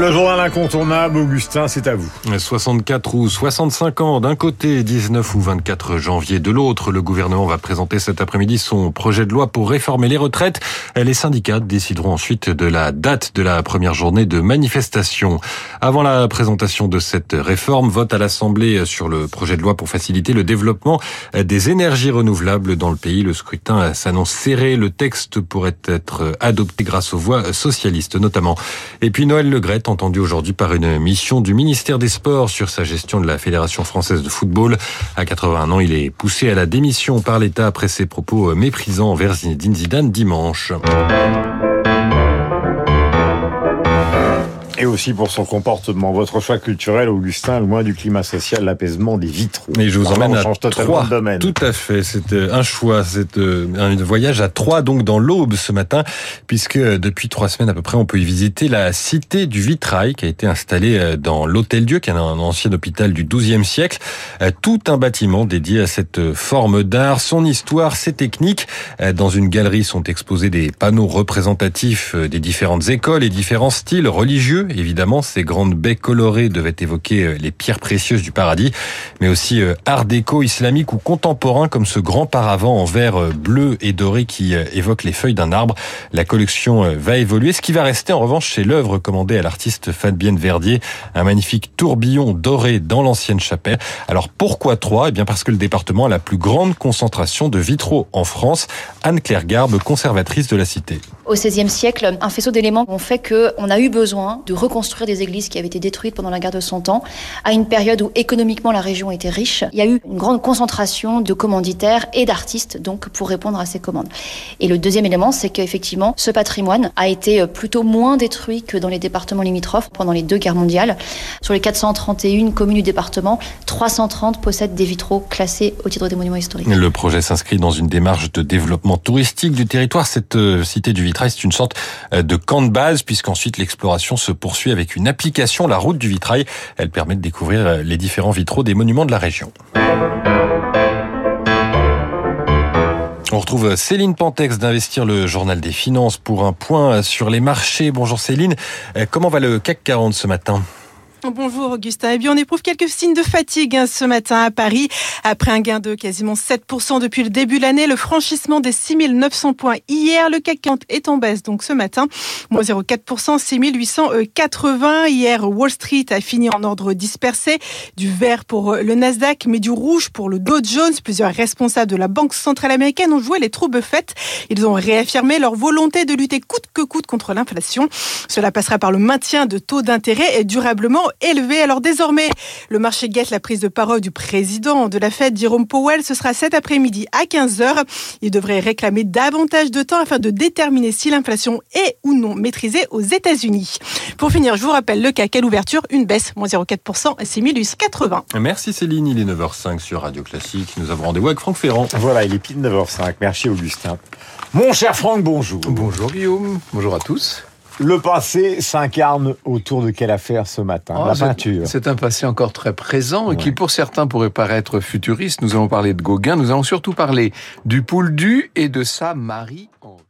Le journal incontournable, Augustin, c'est à vous. 64 ou 65 ans d'un côté, 19 ou 24 janvier de l'autre. Le gouvernement va présenter cet après-midi son projet de loi pour réformer les retraites. Les syndicats décideront ensuite de la date de la première journée de manifestation. Avant la présentation de cette réforme, vote à l'Assemblée sur le projet de loi pour faciliter le développement des énergies renouvelables dans le pays. Le scrutin s'annonce serré. Le texte pourrait être adopté grâce aux voix socialistes notamment. Et puis Noël Legrette entendu aujourd'hui par une mission du ministère des Sports sur sa gestion de la Fédération française de football. À 81 ans, il est poussé à la démission par l'État après ses propos méprisants envers Zinedine Zidane dimanche. Et aussi pour son comportement. Votre choix culturel, Augustin, loin du climat social, l'apaisement des vitraux. Et je vous emmène à Troyes. Tout à fait. C'est euh, un choix. C'est euh, un voyage à Troyes, donc dans l'Aube ce matin, puisque depuis trois semaines à peu près, on peut y visiter la cité du vitrail qui a été installée euh, dans l'Hôtel Dieu, qui est un ancien hôpital du XIIe siècle. Tout un bâtiment dédié à cette forme d'art, son histoire, ses techniques. Dans une galerie sont exposés des panneaux représentatifs des différentes écoles et différents styles religieux Évidemment, ces grandes baies colorées devaient évoquer euh, les pierres précieuses du paradis, mais aussi euh, art déco islamique ou contemporain comme ce grand paravent en verre euh, bleu et doré qui évoque les feuilles d'un arbre. La collection va évoluer. Ce qui va rester en revanche, c'est l'œuvre commandée à l'artiste Fabienne Verdier, un magnifique tourbillon doré dans l'ancienne chapelle. Alors pourquoi trois? Eh bien parce que le département a la plus grande concentration de vitraux en France. Anne-Claire Garbe, conservatrice de la cité. Au XVIe siècle, un faisceau d'éléments ont fait qu'on a eu besoin de reconstruire des églises qui avaient été détruites pendant la guerre de Cent Ans, à une période où économiquement la région était riche. Il y a eu une grande concentration de commanditaires et d'artistes donc pour répondre à ces commandes. Et le deuxième élément, c'est qu'effectivement, ce patrimoine a été plutôt moins détruit que dans les départements limitrophes pendant les deux guerres mondiales. Sur les 431 communes du département, 330 possèdent des vitraux classés au titre des monuments historiques. Le projet s'inscrit dans une démarche de développement touristique du territoire. Cette euh, cité du vitrail, c'est une sorte euh, de camp de base puisqu'ensuite l'exploration se poursuit poursuit avec une application, la route du vitrail. Elle permet de découvrir euh, les différents vitraux des monuments de la région. On retrouve Céline Pantex d'Investir le Journal des Finances pour un point sur les marchés. Bonjour Céline, euh, comment va le CAC 40 ce matin? Bonjour Augustin. Eh bien, on éprouve quelques signes de fatigue hein, ce matin à Paris. Après un gain de quasiment 7% depuis le début de l'année, le franchissement des 6900 points hier, le CAC 40 est en baisse donc ce matin, moins 0,4%, 6880. Hier, Wall Street a fini en ordre dispersé, du vert pour le Nasdaq, mais du rouge pour le Dow Jones. Plusieurs responsables de la Banque centrale américaine ont joué les troubles faites. Ils ont réaffirmé leur volonté de lutter coûte que coûte contre l'inflation. Cela passera par le maintien de taux d'intérêt et durablement élevé. Alors désormais, le marché guette la prise de parole du président de la Fed, Jerome Powell. Ce sera cet après-midi à 15h. Il devrait réclamer davantage de temps afin de déterminer si l'inflation est ou non maîtrisée aux États-Unis. Pour finir, je vous rappelle le CAC à l'ouverture, une baisse, moins 0,4%, c'est 1880. Merci Céline, il est 9h05 sur Radio Classique. Nous avons rendez-vous avec Franck Ferrand. Voilà, il est pile 9h05. Merci Augustin. Mon cher Franck, bonjour. Bonjour Guillaume, bonjour à tous. Le passé s'incarne autour de quelle affaire ce matin? Oh, La peinture. C'est un passé encore très présent et qui pour certains pourrait paraître futuriste. Nous allons parler de Gauguin, nous allons surtout parler du Pouldu et de sa Marie-Henri.